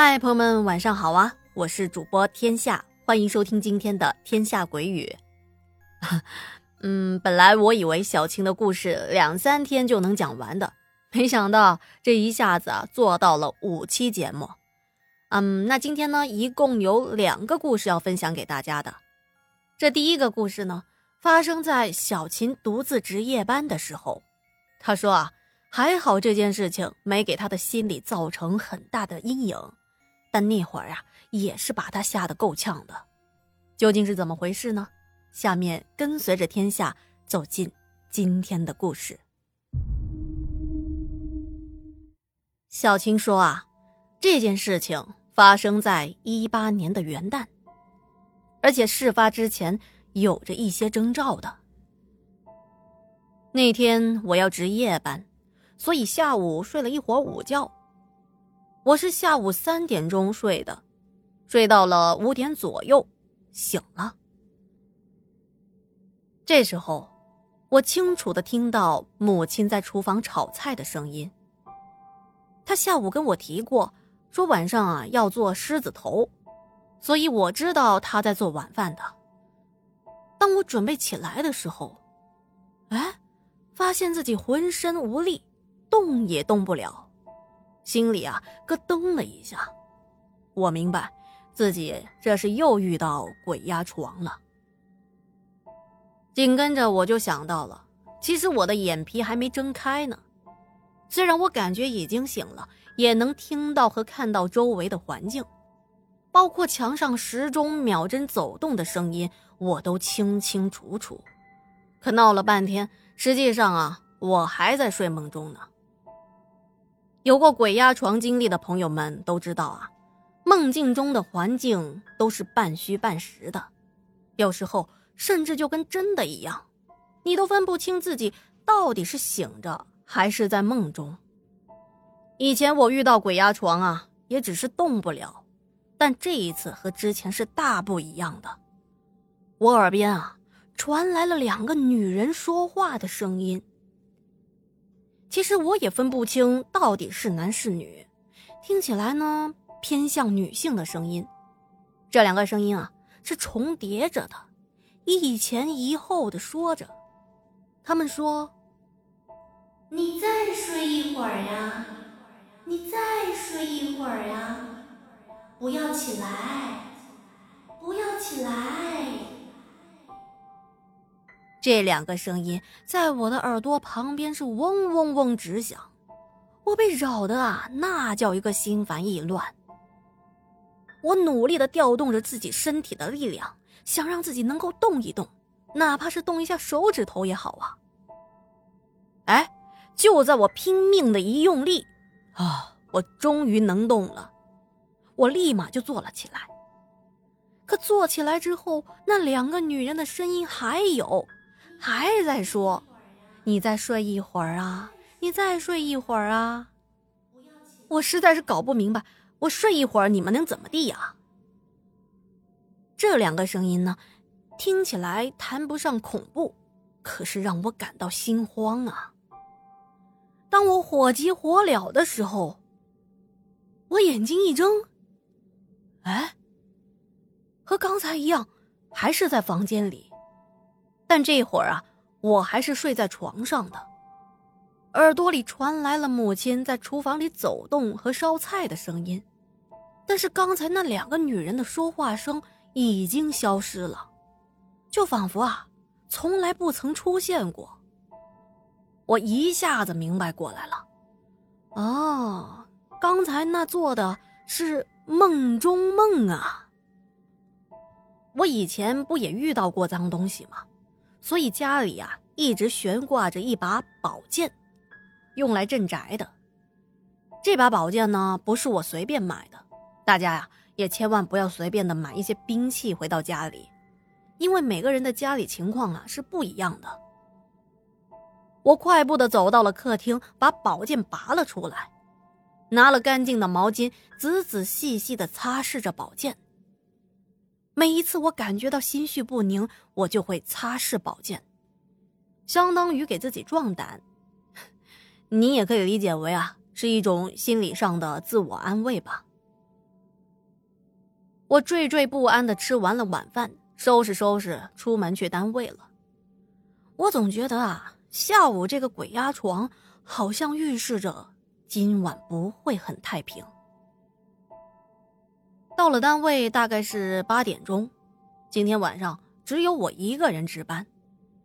嗨，朋友们，晚上好啊！我是主播天下，欢迎收听今天的《天下鬼语》。嗯，本来我以为小青的故事两三天就能讲完的，没想到这一下子啊做到了五期节目。嗯，那今天呢，一共有两个故事要分享给大家的。这第一个故事呢，发生在小琴独自值夜班的时候。她说啊，还好这件事情没给她的心理造成很大的阴影。但那会儿啊，也是把他吓得够呛的。究竟是怎么回事呢？下面跟随着天下走进今天的故事。小青说啊，这件事情发生在一八年的元旦，而且事发之前有着一些征兆的。那天我要值夜班，所以下午睡了一会儿午觉。我是下午三点钟睡的，睡到了五点左右，醒了。这时候，我清楚的听到母亲在厨房炒菜的声音。她下午跟我提过，说晚上啊要做狮子头，所以我知道她在做晚饭的。当我准备起来的时候，哎，发现自己浑身无力，动也动不了。心里啊咯噔了一下，我明白自己这是又遇到鬼压床了。紧跟着我就想到了，其实我的眼皮还没睁开呢。虽然我感觉已经醒了，也能听到和看到周围的环境，包括墙上时钟秒针走动的声音，我都清清楚楚。可闹了半天，实际上啊，我还在睡梦中呢。有过鬼压床经历的朋友们都知道啊，梦境中的环境都是半虚半实的，有时候甚至就跟真的一样，你都分不清自己到底是醒着还是在梦中。以前我遇到鬼压床啊，也只是动不了，但这一次和之前是大不一样的，我耳边啊传来了两个女人说话的声音。其实我也分不清到底是男是女，听起来呢偏向女性的声音。这两个声音啊是重叠着的，一前一后的说着。他们说：“你再睡一会儿呀，你再睡一会儿呀，不要起来，不要起来。”这两个声音在我的耳朵旁边是嗡嗡嗡直响，我被扰的啊，那叫一个心烦意乱。我努力的调动着自己身体的力量，想让自己能够动一动，哪怕是动一下手指头也好啊。哎，就在我拼命的一用力，啊，我终于能动了，我立马就坐了起来。可坐起来之后，那两个女人的声音还有。还在说，你再睡一会儿啊！你再睡一会儿啊！我实在是搞不明白，我睡一会儿你们能怎么地呀？这两个声音呢，听起来谈不上恐怖，可是让我感到心慌啊！当我火急火燎的时候，我眼睛一睁，哎，和刚才一样，还是在房间里。但这会儿啊，我还是睡在床上的，耳朵里传来了母亲在厨房里走动和烧菜的声音，但是刚才那两个女人的说话声已经消失了，就仿佛啊，从来不曾出现过。我一下子明白过来了，哦，刚才那做的是梦中梦啊！我以前不也遇到过脏东西吗？所以家里呀一直悬挂着一把宝剑，用来镇宅的。这把宝剑呢不是我随便买的，大家呀也千万不要随便的买一些兵器回到家里，因为每个人的家里情况啊是不一样的。我快步的走到了客厅，把宝剑拔了出来，拿了干净的毛巾，仔仔细细的擦拭着宝剑。每一次我感觉到心绪不宁，我就会擦拭宝剑，相当于给自己壮胆。你也可以理解为啊，是一种心理上的自我安慰吧。我惴惴不安的吃完了晚饭，收拾收拾，出门去单位了。我总觉得啊，下午这个鬼压床，好像预示着今晚不会很太平。到了单位大概是八点钟，今天晚上只有我一个人值班。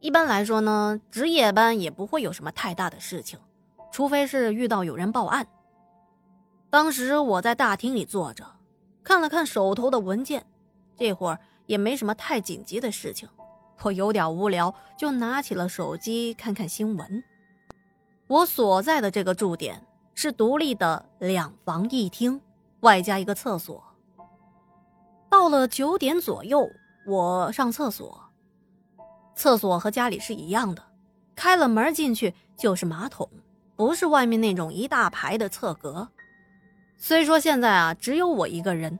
一般来说呢，值夜班也不会有什么太大的事情，除非是遇到有人报案。当时我在大厅里坐着，看了看手头的文件，这会儿也没什么太紧急的事情，我有点无聊，就拿起了手机看看新闻。我所在的这个驻点是独立的两房一厅，外加一个厕所。到了九点左右，我上厕所。厕所和家里是一样的，开了门进去就是马桶，不是外面那种一大排的厕格。虽说现在啊只有我一个人，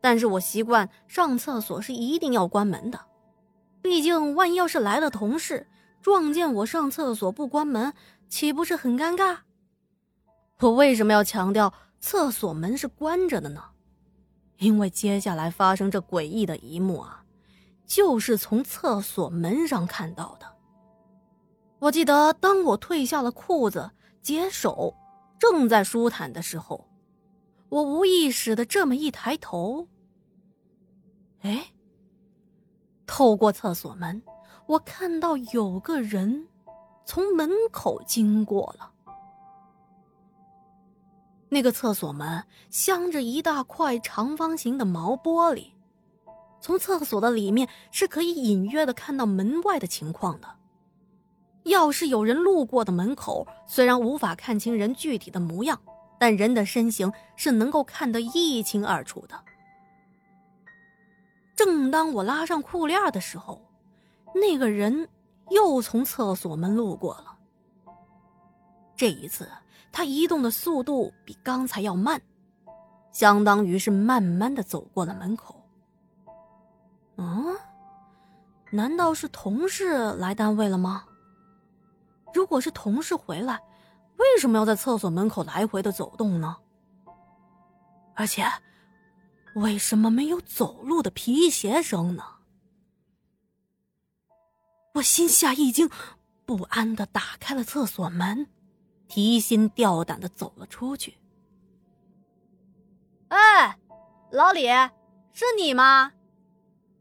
但是我习惯上厕所是一定要关门的，毕竟万一要是来了同事撞见我上厕所不关门，岂不是很尴尬？我为什么要强调厕所门是关着的呢？因为接下来发生这诡异的一幕啊。就是从厕所门上看到的。我记得，当我褪下了裤子，解手，正在舒坦的时候，我无意识的这么一抬头，哎，透过厕所门，我看到有个人从门口经过了。那个厕所门镶着一大块长方形的毛玻璃。从厕所的里面是可以隐约的看到门外的情况的。要是有人路过的门口，虽然无法看清人具体的模样，但人的身形是能够看得一清二楚的。正当我拉上裤链的时候，那个人又从厕所门路过了。这一次，他移动的速度比刚才要慢，相当于是慢慢的走过了门口。嗯，难道是同事来单位了吗？如果是同事回来，为什么要在厕所门口来回的走动呢？而且，为什么没有走路的皮鞋声呢？我心下一惊，不安的打开了厕所门，提心吊胆的走了出去。哎，老李，是你吗？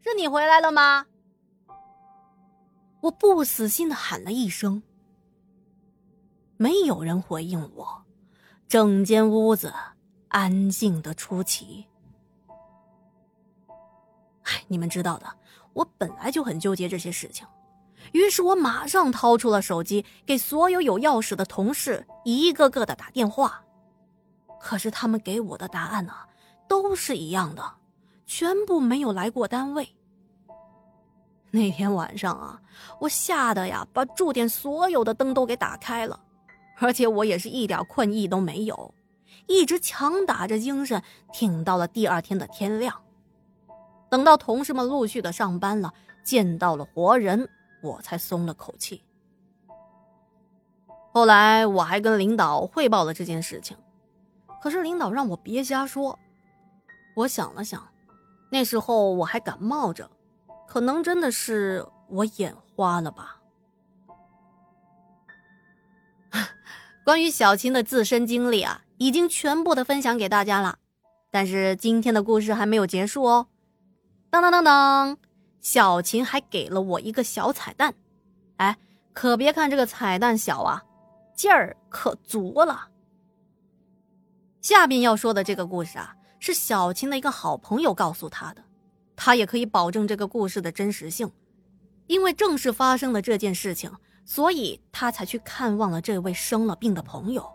是你回来了吗？我不死心的喊了一声，没有人回应我，整间屋子安静的出奇。哎，你们知道的，我本来就很纠结这些事情，于是我马上掏出了手机，给所有有钥匙的同事一个个的打电话，可是他们给我的答案呢，都是一样的，全部没有来过单位。那天晚上啊，我吓得呀，把住店所有的灯都给打开了，而且我也是一点困意都没有，一直强打着精神挺到了第二天的天亮。等到同事们陆续的上班了，见到了活人，我才松了口气。后来我还跟领导汇报了这件事情，可是领导让我别瞎说。我想了想，那时候我还感冒着。可能真的是我眼花了吧。关于小琴的自身经历啊，已经全部的分享给大家了。但是今天的故事还没有结束哦。当当当当，小琴还给了我一个小彩蛋。哎，可别看这个彩蛋小啊，劲儿可足了。下面要说的这个故事啊，是小琴的一个好朋友告诉他的。他也可以保证这个故事的真实性，因为正是发生了这件事情，所以他才去看望了这位生了病的朋友。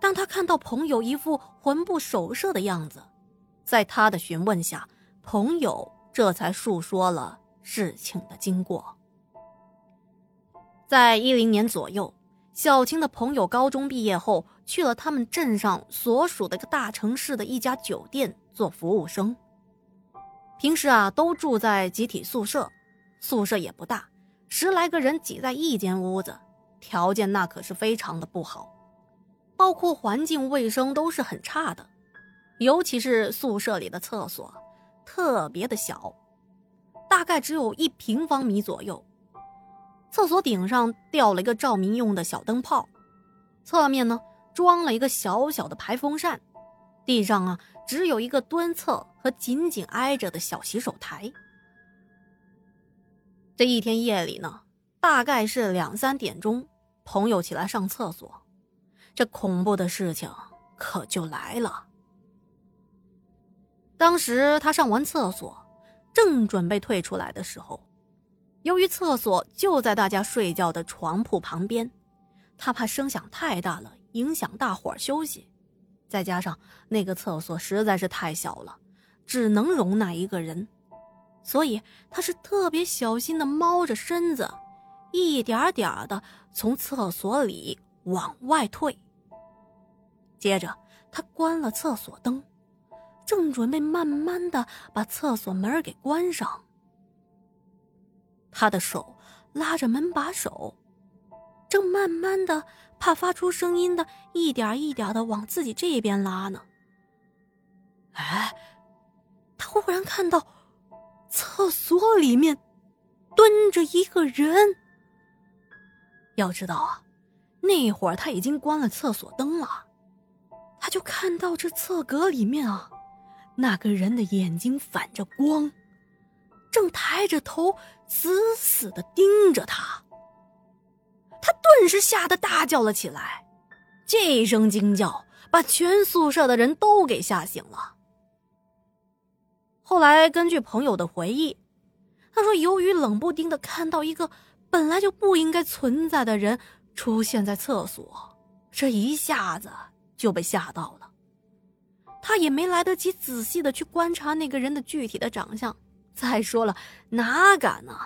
当他看到朋友一副魂不守舍的样子，在他的询问下，朋友这才述说了事情的经过。在一零年左右，小青的朋友高中毕业后去了他们镇上所属的一个大城市的一家酒店做服务生。平时啊，都住在集体宿舍，宿舍也不大，十来个人挤在一间屋子，条件那可是非常的不好，包括环境卫生都是很差的。尤其是宿舍里的厕所，特别的小，大概只有一平方米左右。厕所顶上吊了一个照明用的小灯泡，侧面呢装了一个小小的排风扇，地上啊只有一个蹲厕和紧紧挨着的小洗手台。这一天夜里呢，大概是两三点钟，朋友起来上厕所，这恐怖的事情可就来了。当时他上完厕所，正准备退出来的时候。由于厕所就在大家睡觉的床铺旁边，他怕声响太大了影响大伙儿休息，再加上那个厕所实在是太小了，只能容纳一个人，所以他是特别小心的猫着身子，一点点的从厕所里往外退。接着他关了厕所灯，正准备慢慢的把厕所门给关上。他的手拉着门把手，正慢慢的怕发出声音的，一点一点的往自己这边拉呢。哎，他忽然看到厕所里面蹲着一个人。要知道啊，那会儿他已经关了厕所灯了，他就看到这厕格里面啊，那个人的眼睛反着光。正抬着头，死死的盯着他。他顿时吓得大叫了起来，这一声惊叫把全宿舍的人都给吓醒了。后来根据朋友的回忆，他说，由于冷不丁的看到一个本来就不应该存在的人出现在厕所，这一下子就被吓到了。他也没来得及仔细的去观察那个人的具体的长相。再说了，哪敢呢？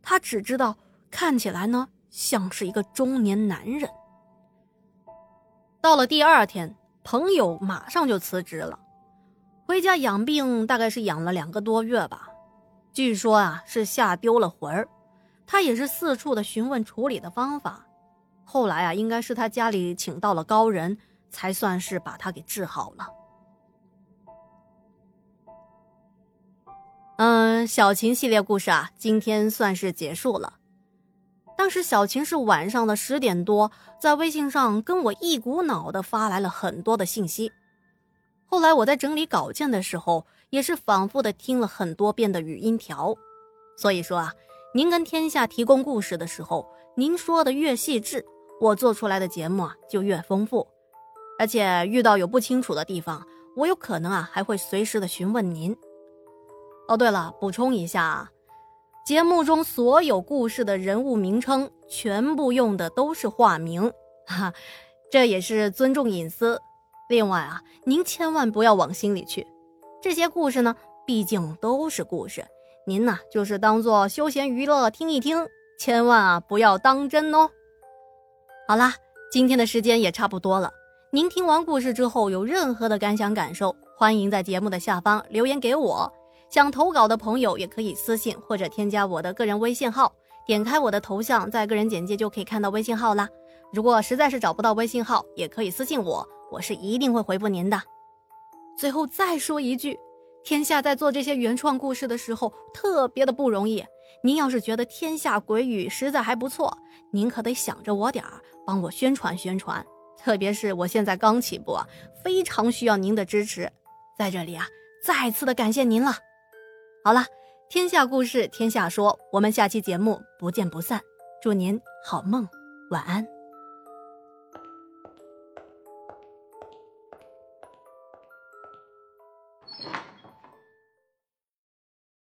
他只知道看起来呢像是一个中年男人。到了第二天，朋友马上就辞职了，回家养病，大概是养了两个多月吧。据说啊是吓丢了魂儿，他也是四处的询问处理的方法。后来啊，应该是他家里请到了高人，才算是把他给治好了。嗯，小琴系列故事啊，今天算是结束了。当时小琴是晚上的十点多，在微信上跟我一股脑的发来了很多的信息。后来我在整理稿件的时候，也是反复的听了很多遍的语音条。所以说啊，您跟天下提供故事的时候，您说的越细致，我做出来的节目啊就越丰富。而且遇到有不清楚的地方，我有可能啊还会随时的询问您。哦，对了，补充一下啊，节目中所有故事的人物名称全部用的都是化名，哈，这也是尊重隐私。另外啊，您千万不要往心里去，这些故事呢，毕竟都是故事，您呢就是当做休闲娱乐听一听，千万啊不要当真哦。好啦，今天的时间也差不多了，您听完故事之后有任何的感想感受，欢迎在节目的下方留言给我。想投稿的朋友也可以私信或者添加我的个人微信号，点开我的头像，在个人简介就可以看到微信号啦。如果实在是找不到微信号，也可以私信我，我是一定会回复您的。最后再说一句，天下在做这些原创故事的时候特别的不容易。您要是觉得天下鬼语实在还不错，您可得想着我点儿，帮我宣传宣传。特别是我现在刚起步啊，非常需要您的支持。在这里啊，再次的感谢您了。好了，天下故事，天下说，我们下期节目不见不散。祝您好梦，晚安。